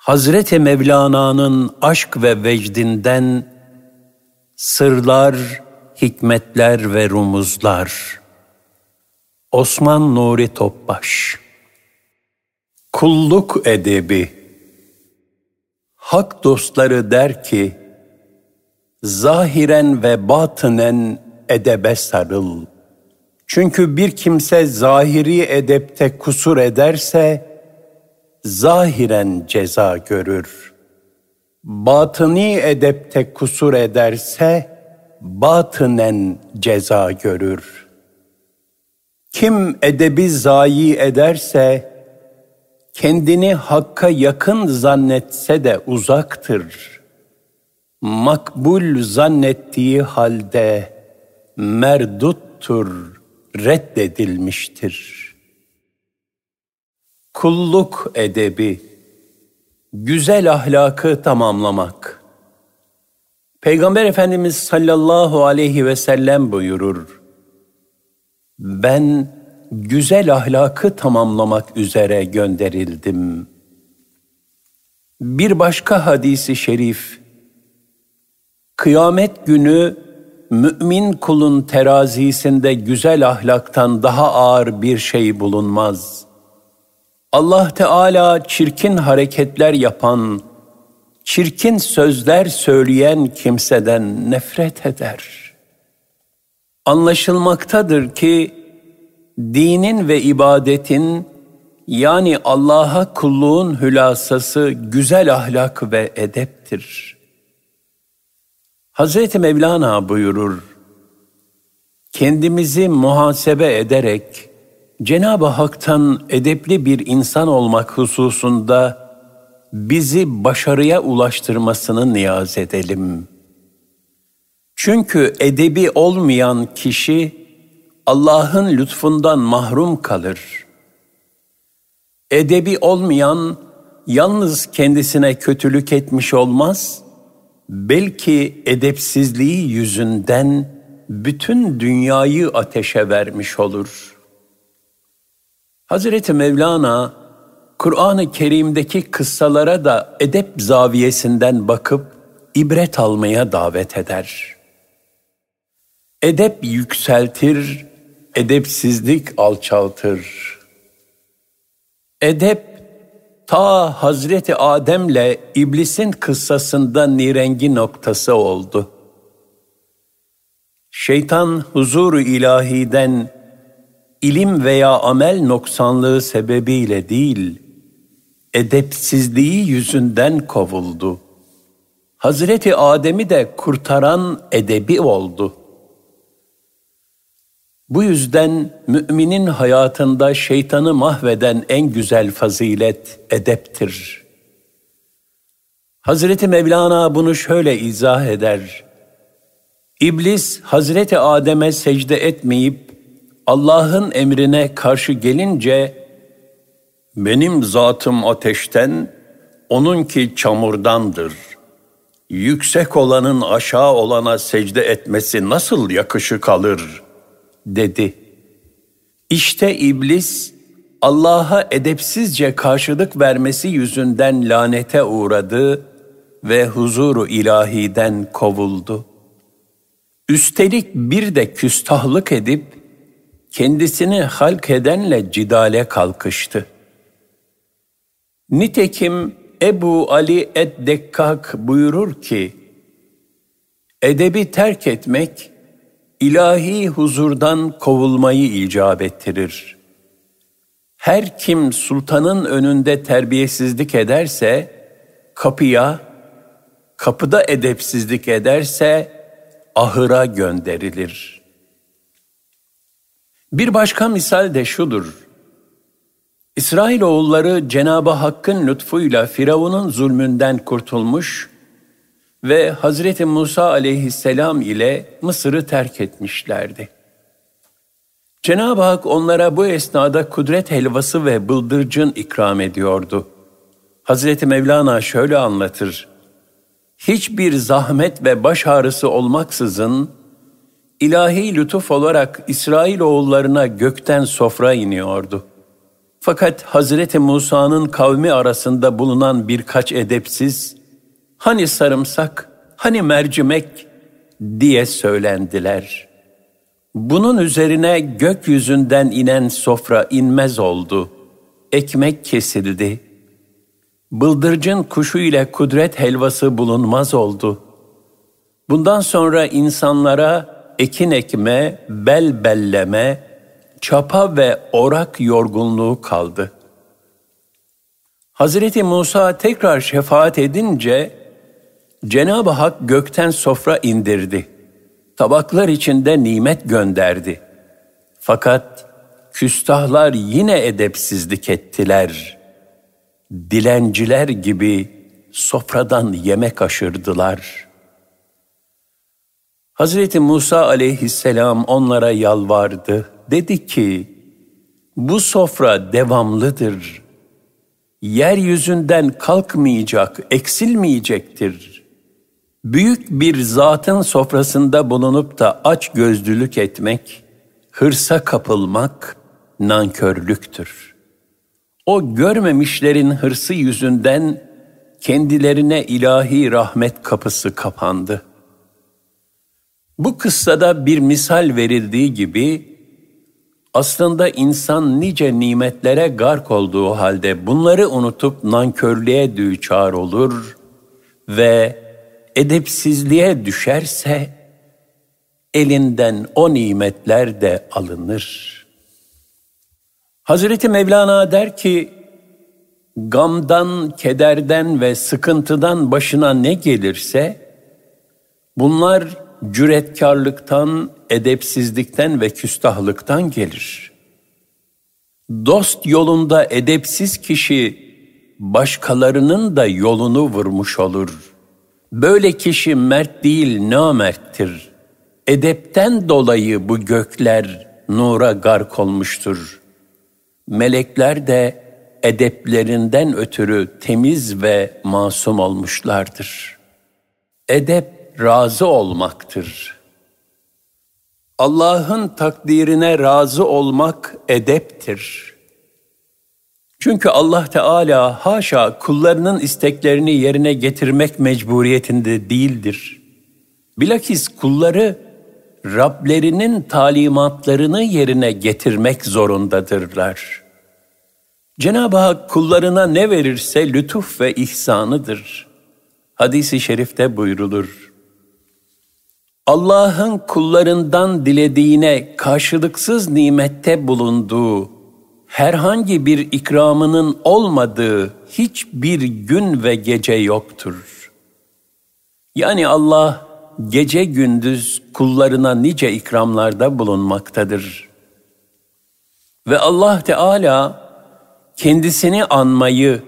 Hazreti Mevlana'nın aşk ve vecdinden sırlar, hikmetler ve rumuzlar. Osman Nuri Topbaş Kulluk edebi Hak dostları der ki, zahiren ve batınen edebe sarıl. Çünkü bir kimse zahiri edepte kusur ederse, zahiren ceza görür. Batıni edepte kusur ederse, batınen ceza görür. Kim edebi zayi ederse, kendini hakka yakın zannetse de uzaktır. Makbul zannettiği halde merduttur, reddedilmiştir.'' Kulluk edebi, güzel ahlakı tamamlamak. Peygamber Efendimiz sallallahu aleyhi ve sellem buyurur. Ben güzel ahlakı tamamlamak üzere gönderildim. Bir başka hadisi şerif, Kıyamet günü mümin kulun terazisinde güzel ahlaktan daha ağır bir şey bulunmaz.'' Allah Teala çirkin hareketler yapan, çirkin sözler söyleyen kimseden nefret eder. Anlaşılmaktadır ki dinin ve ibadetin yani Allah'a kulluğun hülasası güzel ahlak ve edeptir. Hazreti Mevlana buyurur, kendimizi muhasebe ederek Cenab-ı Hak'tan edepli bir insan olmak hususunda bizi başarıya ulaştırmasını niyaz edelim. Çünkü edebi olmayan kişi Allah'ın lütfundan mahrum kalır. Edebi olmayan yalnız kendisine kötülük etmiş olmaz, belki edepsizliği yüzünden bütün dünyayı ateşe vermiş olur.'' Hazreti Mevlana Kur'an-ı Kerim'deki kıssalara da edep zaviyesinden bakıp ibret almaya davet eder. Edep yükseltir, edepsizlik alçaltır. Edep ta Hazreti Adem'le iblisin kıssasında nirengi noktası oldu. Şeytan huzuru ilahiden ilim veya amel noksanlığı sebebiyle değil, edepsizliği yüzünden kovuldu. Hazreti Adem'i de kurtaran edebi oldu. Bu yüzden müminin hayatında şeytanı mahveden en güzel fazilet edeptir. Hazreti Mevlana bunu şöyle izah eder. İblis Hazreti Adem'e secde etmeyip Allah'ın emrine karşı gelince benim zatım ateşten, onunki çamurdandır. Yüksek olanın aşağı olana secde etmesi nasıl yakışı kalır?" dedi. İşte iblis Allah'a edepsizce karşılık vermesi yüzünden lanete uğradı ve huzuru ilahiden kovuldu. Üstelik bir de küstahlık edip kendisini halk edenle cidale kalkıştı. Nitekim Ebu Ali Eddekkak buyurur ki, Edebi terk etmek, ilahi huzurdan kovulmayı icap ettirir. Her kim sultanın önünde terbiyesizlik ederse, kapıya, kapıda edepsizlik ederse, ahıra gönderilir.'' Bir başka misal de şudur. İsrailoğulları Cenab-ı Hakk'ın lütfuyla Firavun'un zulmünden kurtulmuş ve Hazreti Musa aleyhisselam ile Mısır'ı terk etmişlerdi. Cenab-ı Hak onlara bu esnada kudret helvası ve bıldırcın ikram ediyordu. Hazreti Mevlana şöyle anlatır. Hiçbir zahmet ve baş ağrısı olmaksızın ilahi lütuf olarak İsrail oğullarına gökten sofra iniyordu. Fakat Hazreti Musa'nın kavmi arasında bulunan birkaç edepsiz, hani sarımsak, hani mercimek diye söylendiler. Bunun üzerine gökyüzünden inen sofra inmez oldu. Ekmek kesildi. Bıldırcın kuşu ile kudret helvası bulunmaz oldu. Bundan sonra insanlara ekin ekme, bel belleme, çapa ve orak yorgunluğu kaldı. Hazreti Musa tekrar şefaat edince Cenab-ı Hak gökten sofra indirdi. Tabaklar içinde nimet gönderdi. Fakat küstahlar yine edepsizlik ettiler. Dilenciler gibi sofradan yemek aşırdılar. Hazreti Musa aleyhisselam onlara yalvardı. Dedi ki, bu sofra devamlıdır. Yeryüzünden kalkmayacak, eksilmeyecektir. Büyük bir zatın sofrasında bulunup da aç gözlülük etmek, hırsa kapılmak nankörlüktür. O görmemişlerin hırsı yüzünden kendilerine ilahi rahmet kapısı kapandı. Bu kıssada bir misal verildiği gibi aslında insan nice nimetlere gark olduğu halde bunları unutup nankörlüğe düçar olur ve edepsizliğe düşerse elinden o nimetler de alınır. Hazreti Mevlana der ki, gamdan, kederden ve sıkıntıdan başına ne gelirse, bunlar cüretkarlıktan, edepsizlikten ve küstahlıktan gelir. Dost yolunda edepsiz kişi başkalarının da yolunu vurmuş olur. Böyle kişi mert değil namerttir. Edepten dolayı bu gökler nura gark olmuştur. Melekler de edeplerinden ötürü temiz ve masum olmuşlardır. Edep razı olmaktır. Allah'ın takdirine razı olmak edeptir. Çünkü Allah Teala haşa kullarının isteklerini yerine getirmek mecburiyetinde değildir. Bilakis kulları Rablerinin talimatlarını yerine getirmek zorundadırlar. Cenab-ı Hak kullarına ne verirse lütuf ve ihsanıdır. Hadis-i şerifte buyrulur. Allah'ın kullarından dilediğine karşılıksız nimette bulunduğu, herhangi bir ikramının olmadığı hiçbir gün ve gece yoktur. Yani Allah gece gündüz kullarına nice ikramlarda bulunmaktadır. Ve Allah Teala kendisini anmayı,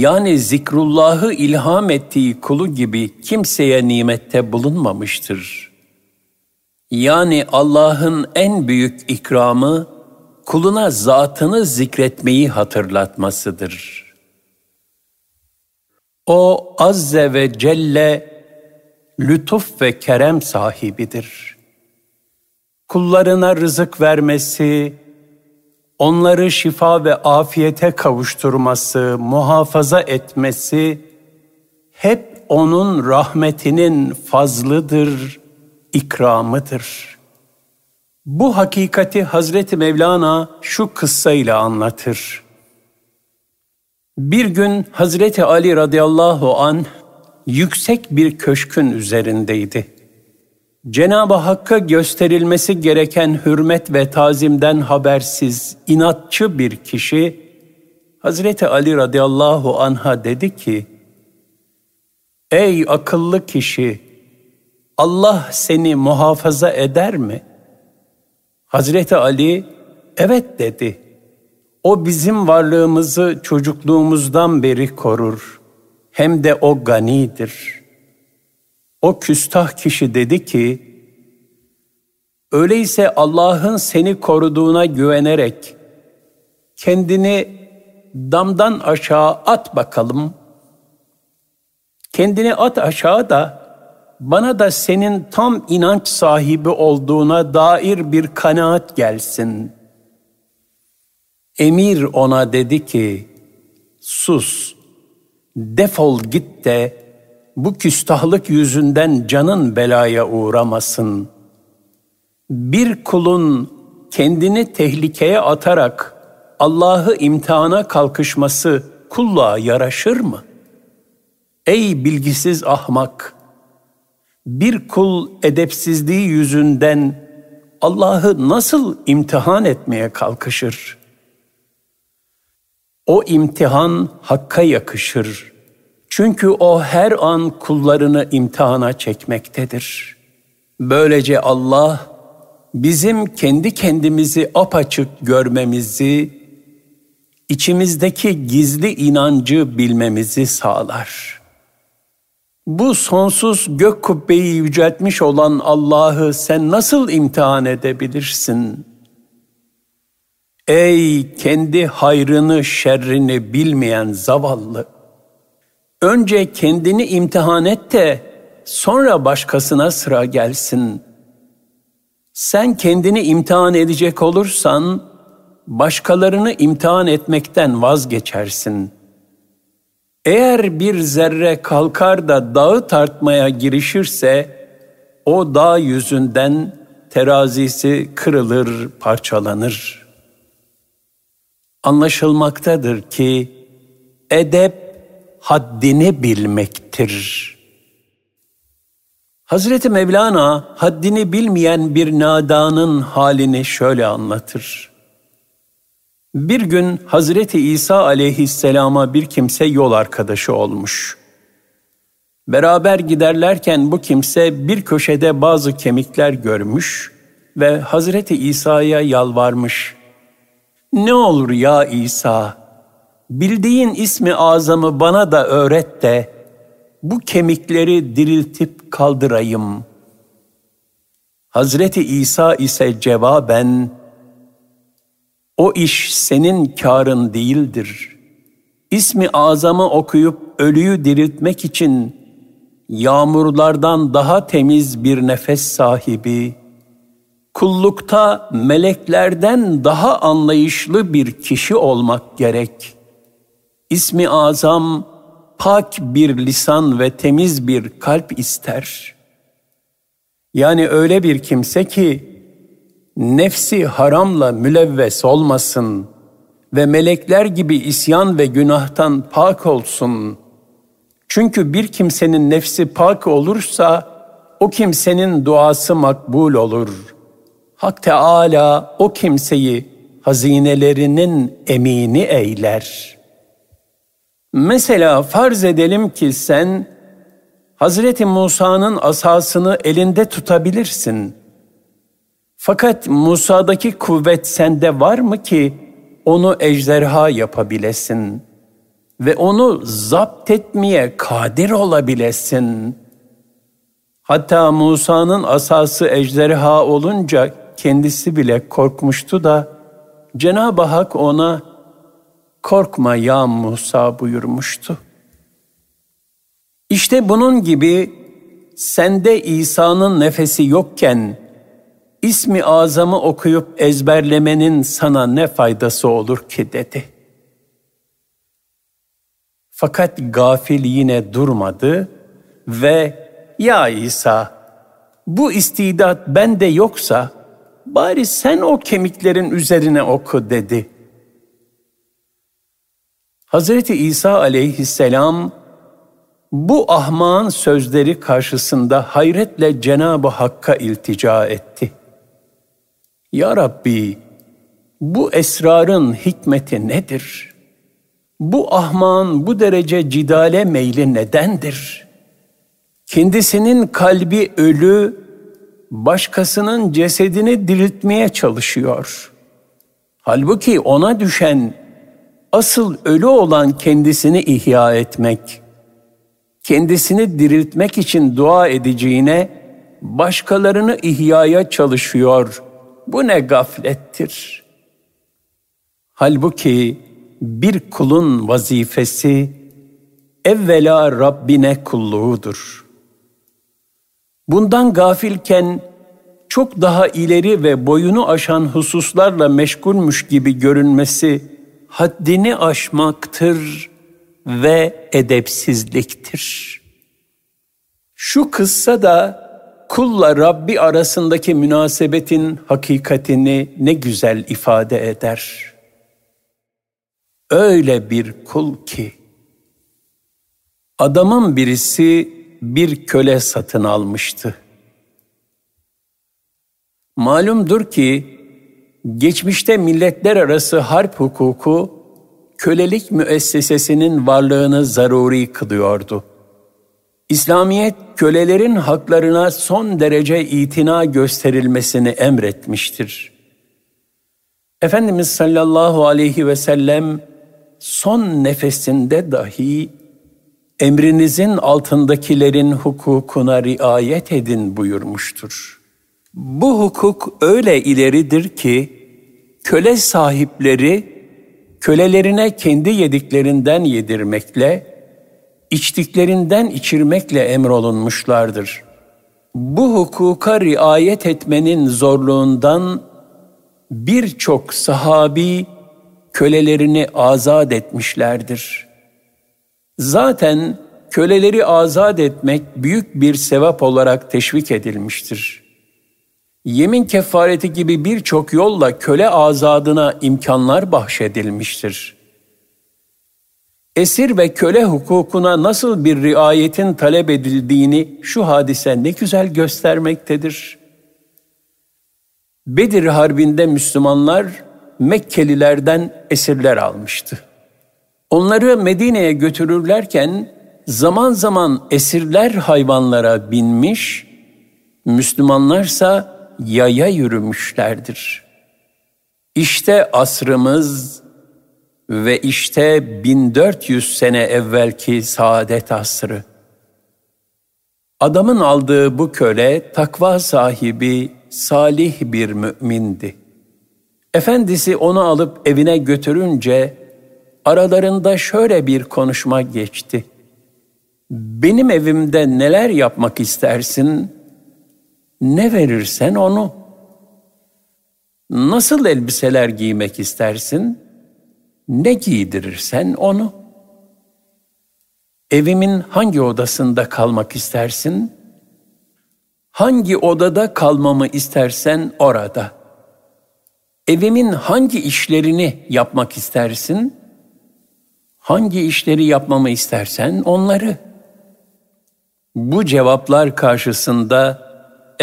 yani zikrullahı ilham ettiği kulu gibi kimseye nimette bulunmamıştır. Yani Allah'ın en büyük ikramı kuluna zatını zikretmeyi hatırlatmasıdır. O azze ve celle lütuf ve kerem sahibidir. Kullarına rızık vermesi, onları şifa ve afiyete kavuşturması, muhafaza etmesi hep onun rahmetinin fazlıdır, ikramıdır. Bu hakikati Hazreti Mevlana şu kıssayla anlatır. Bir gün Hazreti Ali radıyallahu an yüksek bir köşkün üzerindeydi. Cenab-ı Hakk'a gösterilmesi gereken hürmet ve tazimden habersiz, inatçı bir kişi, Hazreti Ali radıyallahu anha dedi ki, Ey akıllı kişi, Allah seni muhafaza eder mi? Hazreti Ali, evet dedi. O bizim varlığımızı çocukluğumuzdan beri korur. Hem de o ganidir.'' O küstah kişi dedi ki, öyleyse Allah'ın seni koruduğuna güvenerek kendini damdan aşağı at bakalım. Kendini at aşağı da bana da senin tam inanç sahibi olduğuna dair bir kanaat gelsin. Emir ona dedi ki, sus, defol git de bu küstahlık yüzünden canın belaya uğramasın. Bir kulun kendini tehlikeye atarak Allah'ı imtihana kalkışması kulluğa yaraşır mı? Ey bilgisiz ahmak! Bir kul edepsizliği yüzünden Allah'ı nasıl imtihan etmeye kalkışır? O imtihan Hakk'a yakışır. Çünkü o her an kullarını imtihana çekmektedir. Böylece Allah bizim kendi kendimizi apaçık görmemizi, içimizdeki gizli inancı bilmemizi sağlar. Bu sonsuz gök kubbeyi yüceltmiş olan Allah'ı sen nasıl imtihan edebilirsin? Ey kendi hayrını şerrini bilmeyen zavallı! Önce kendini imtihan et de sonra başkasına sıra gelsin.'' Sen kendini imtihan edecek olursan, başkalarını imtihan etmekten vazgeçersin. Eğer bir zerre kalkar da dağı tartmaya girişirse, o dağ yüzünden terazisi kırılır, parçalanır. Anlaşılmaktadır ki, edep haddini bilmektir.'' Hazreti Mevlana haddini bilmeyen bir nadanın halini şöyle anlatır. Bir gün Hazreti İsa aleyhisselama bir kimse yol arkadaşı olmuş. Beraber giderlerken bu kimse bir köşede bazı kemikler görmüş ve Hazreti İsa'ya yalvarmış. Ne olur ya İsa, bildiğin ismi azamı bana da öğret de bu kemikleri diriltip kaldırayım. Hazreti İsa ise cevaben, o iş senin karın değildir. İsmi azamı okuyup ölüyü diriltmek için yağmurlardan daha temiz bir nefes sahibi, kullukta meleklerden daha anlayışlı bir kişi olmak gerek. İsmi azam pak bir lisan ve temiz bir kalp ister. Yani öyle bir kimse ki nefsi haramla mülevves olmasın ve melekler gibi isyan ve günahtan pak olsun. Çünkü bir kimsenin nefsi pak olursa o kimsenin duası makbul olur. Hak Teala o kimseyi hazinelerinin emini eyler.'' Mesela farz edelim ki sen Hazreti Musa'nın asasını elinde tutabilirsin. Fakat Musa'daki kuvvet sende var mı ki onu ejderha yapabilesin ve onu zapt etmeye kadir olabilesin. Hatta Musa'nın asası ejderha olunca kendisi bile korkmuştu da Cenab-ı Hak ona korkma ya Musa buyurmuştu. İşte bunun gibi sende İsa'nın nefesi yokken ismi azamı okuyup ezberlemenin sana ne faydası olur ki dedi. Fakat gafil yine durmadı ve ya İsa bu istidat bende yoksa bari sen o kemiklerin üzerine oku dedi. Hazreti İsa aleyhisselam bu ahman sözleri karşısında hayretle Cenab-ı Hakk'a iltica etti. Ya Rabbi, bu esrarın hikmeti nedir? Bu ahman bu derece cidale meyli nedendir? Kendisinin kalbi ölü, başkasının cesedini diriltmeye çalışıyor. Halbuki ona düşen asıl ölü olan kendisini ihya etmek, kendisini diriltmek için dua edeceğine başkalarını ihyaya çalışıyor. Bu ne gaflettir. Halbuki bir kulun vazifesi evvela Rabbine kulluğudur. Bundan gafilken çok daha ileri ve boyunu aşan hususlarla meşgulmüş gibi görünmesi haddini aşmaktır ve edepsizliktir. Şu kıssa da kulla Rabbi arasındaki münasebetin hakikatini ne güzel ifade eder. Öyle bir kul ki adamın birisi bir köle satın almıştı. Malumdur ki geçmişte milletler arası harp hukuku kölelik müessesesinin varlığını zaruri kılıyordu. İslamiyet kölelerin haklarına son derece itina gösterilmesini emretmiştir. Efendimiz sallallahu aleyhi ve sellem son nefesinde dahi emrinizin altındakilerin hukukuna riayet edin buyurmuştur. Bu hukuk öyle ileridir ki köle sahipleri kölelerine kendi yediklerinden yedirmekle, içtiklerinden içirmekle emrolunmuşlardır. Bu hukuka riayet etmenin zorluğundan birçok sahabi kölelerini azat etmişlerdir. Zaten köleleri azat etmek büyük bir sevap olarak teşvik edilmiştir. Yemin kefareti gibi birçok yolla köle azadına imkanlar bahşedilmiştir. Esir ve köle hukukuna nasıl bir riayetin talep edildiğini şu hadise ne güzel göstermektedir. Bedir Harbi'nde Müslümanlar Mekkelilerden esirler almıştı. Onları Medine'ye götürürlerken zaman zaman esirler hayvanlara binmiş, Müslümanlarsa yaya yürümüşlerdir. İşte asrımız ve işte 1400 sene evvelki saadet asrı. Adamın aldığı bu köle takva sahibi salih bir mümindi. Efendisi onu alıp evine götürünce aralarında şöyle bir konuşma geçti. Benim evimde neler yapmak istersin? Ne verirsen onu. Nasıl elbiseler giymek istersin? Ne giydirirsen onu. Evimin hangi odasında kalmak istersin? Hangi odada kalmamı istersen orada. Evimin hangi işlerini yapmak istersin? Hangi işleri yapmamı istersen onları. Bu cevaplar karşısında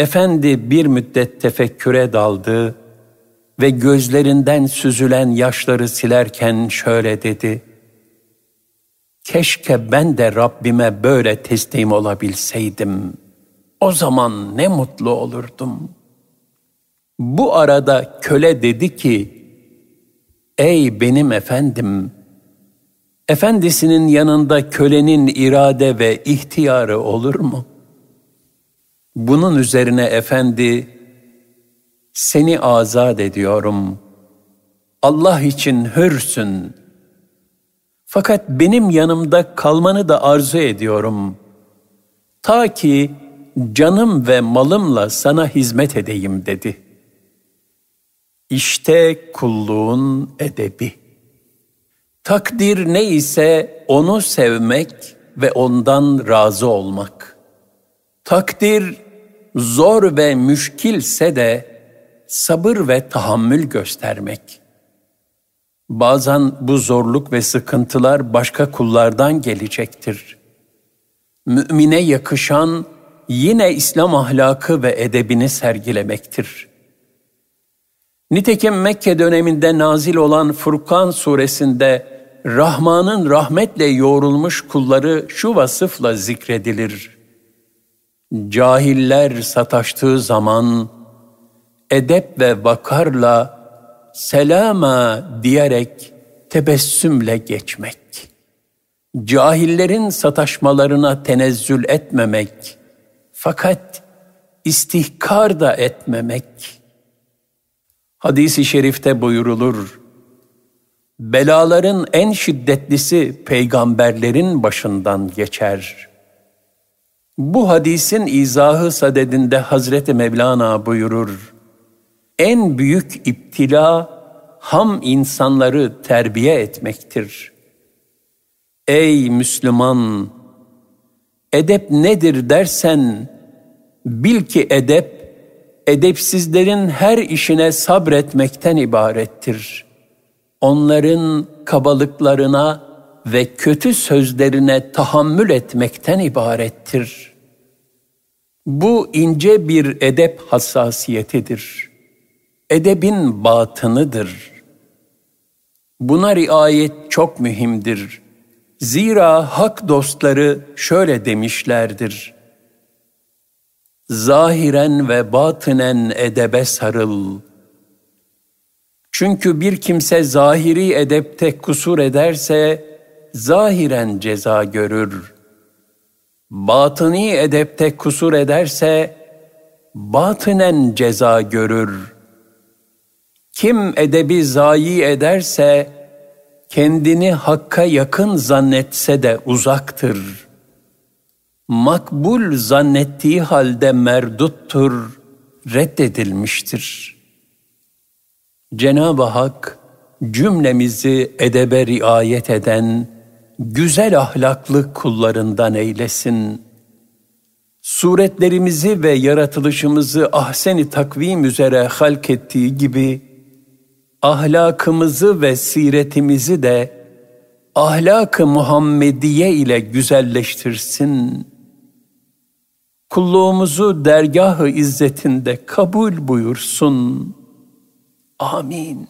Efendi bir müddet tefekküre daldı ve gözlerinden süzülen yaşları silerken şöyle dedi. Keşke ben de Rabbime böyle teslim olabilseydim. O zaman ne mutlu olurdum. Bu arada köle dedi ki, Ey benim efendim, efendisinin yanında kölenin irade ve ihtiyarı olur mu?'' Bunun üzerine efendi, seni azat ediyorum. Allah için hürsün. Fakat benim yanımda kalmanı da arzu ediyorum. Ta ki canım ve malımla sana hizmet edeyim dedi. İşte kulluğun edebi. Takdir ne ise onu sevmek ve ondan razı olmak. Takdir zor ve müşkilse de sabır ve tahammül göstermek. Bazen bu zorluk ve sıkıntılar başka kullardan gelecektir. Mümine yakışan yine İslam ahlakı ve edebini sergilemektir. Nitekim Mekke döneminde nazil olan Furkan suresinde Rahman'ın rahmetle yoğrulmuş kulları şu vasıfla zikredilir. Cahiller sataştığı zaman edep ve vakarla selama diyerek tebessümle geçmek. Cahillerin sataşmalarına tenezzül etmemek fakat istihkar da etmemek. Hadis-i şerifte buyurulur. Belaların en şiddetlisi peygamberlerin başından geçer.'' Bu hadisin izahı sadedinde Hazreti Mevlana buyurur. En büyük iptila ham insanları terbiye etmektir. Ey Müslüman! Edep nedir dersen, bil ki edep, edepsizlerin her işine sabretmekten ibarettir. Onların kabalıklarına ve kötü sözlerine tahammül etmekten ibarettir. Bu ince bir edep hassasiyetidir. Edebin batınıdır. Buna riayet çok mühimdir. Zira hak dostları şöyle demişlerdir. Zahiren ve batınen edebe sarıl. Çünkü bir kimse zahiri edepte kusur ederse, zahiren ceza görür. Batıni edepte kusur ederse, batınen ceza görür. Kim edebi zayi ederse, kendini hakka yakın zannetse de uzaktır. Makbul zannettiği halde merduttur, reddedilmiştir. Cenab-ı Hak cümlemizi edebe riayet eden güzel ahlaklı kullarından eylesin. Suretlerimizi ve yaratılışımızı ahseni takvim üzere halk ettiği gibi, ahlakımızı ve siretimizi de ahlak-ı Muhammediye ile güzelleştirsin. Kulluğumuzu dergah-ı izzetinde kabul buyursun. Amin.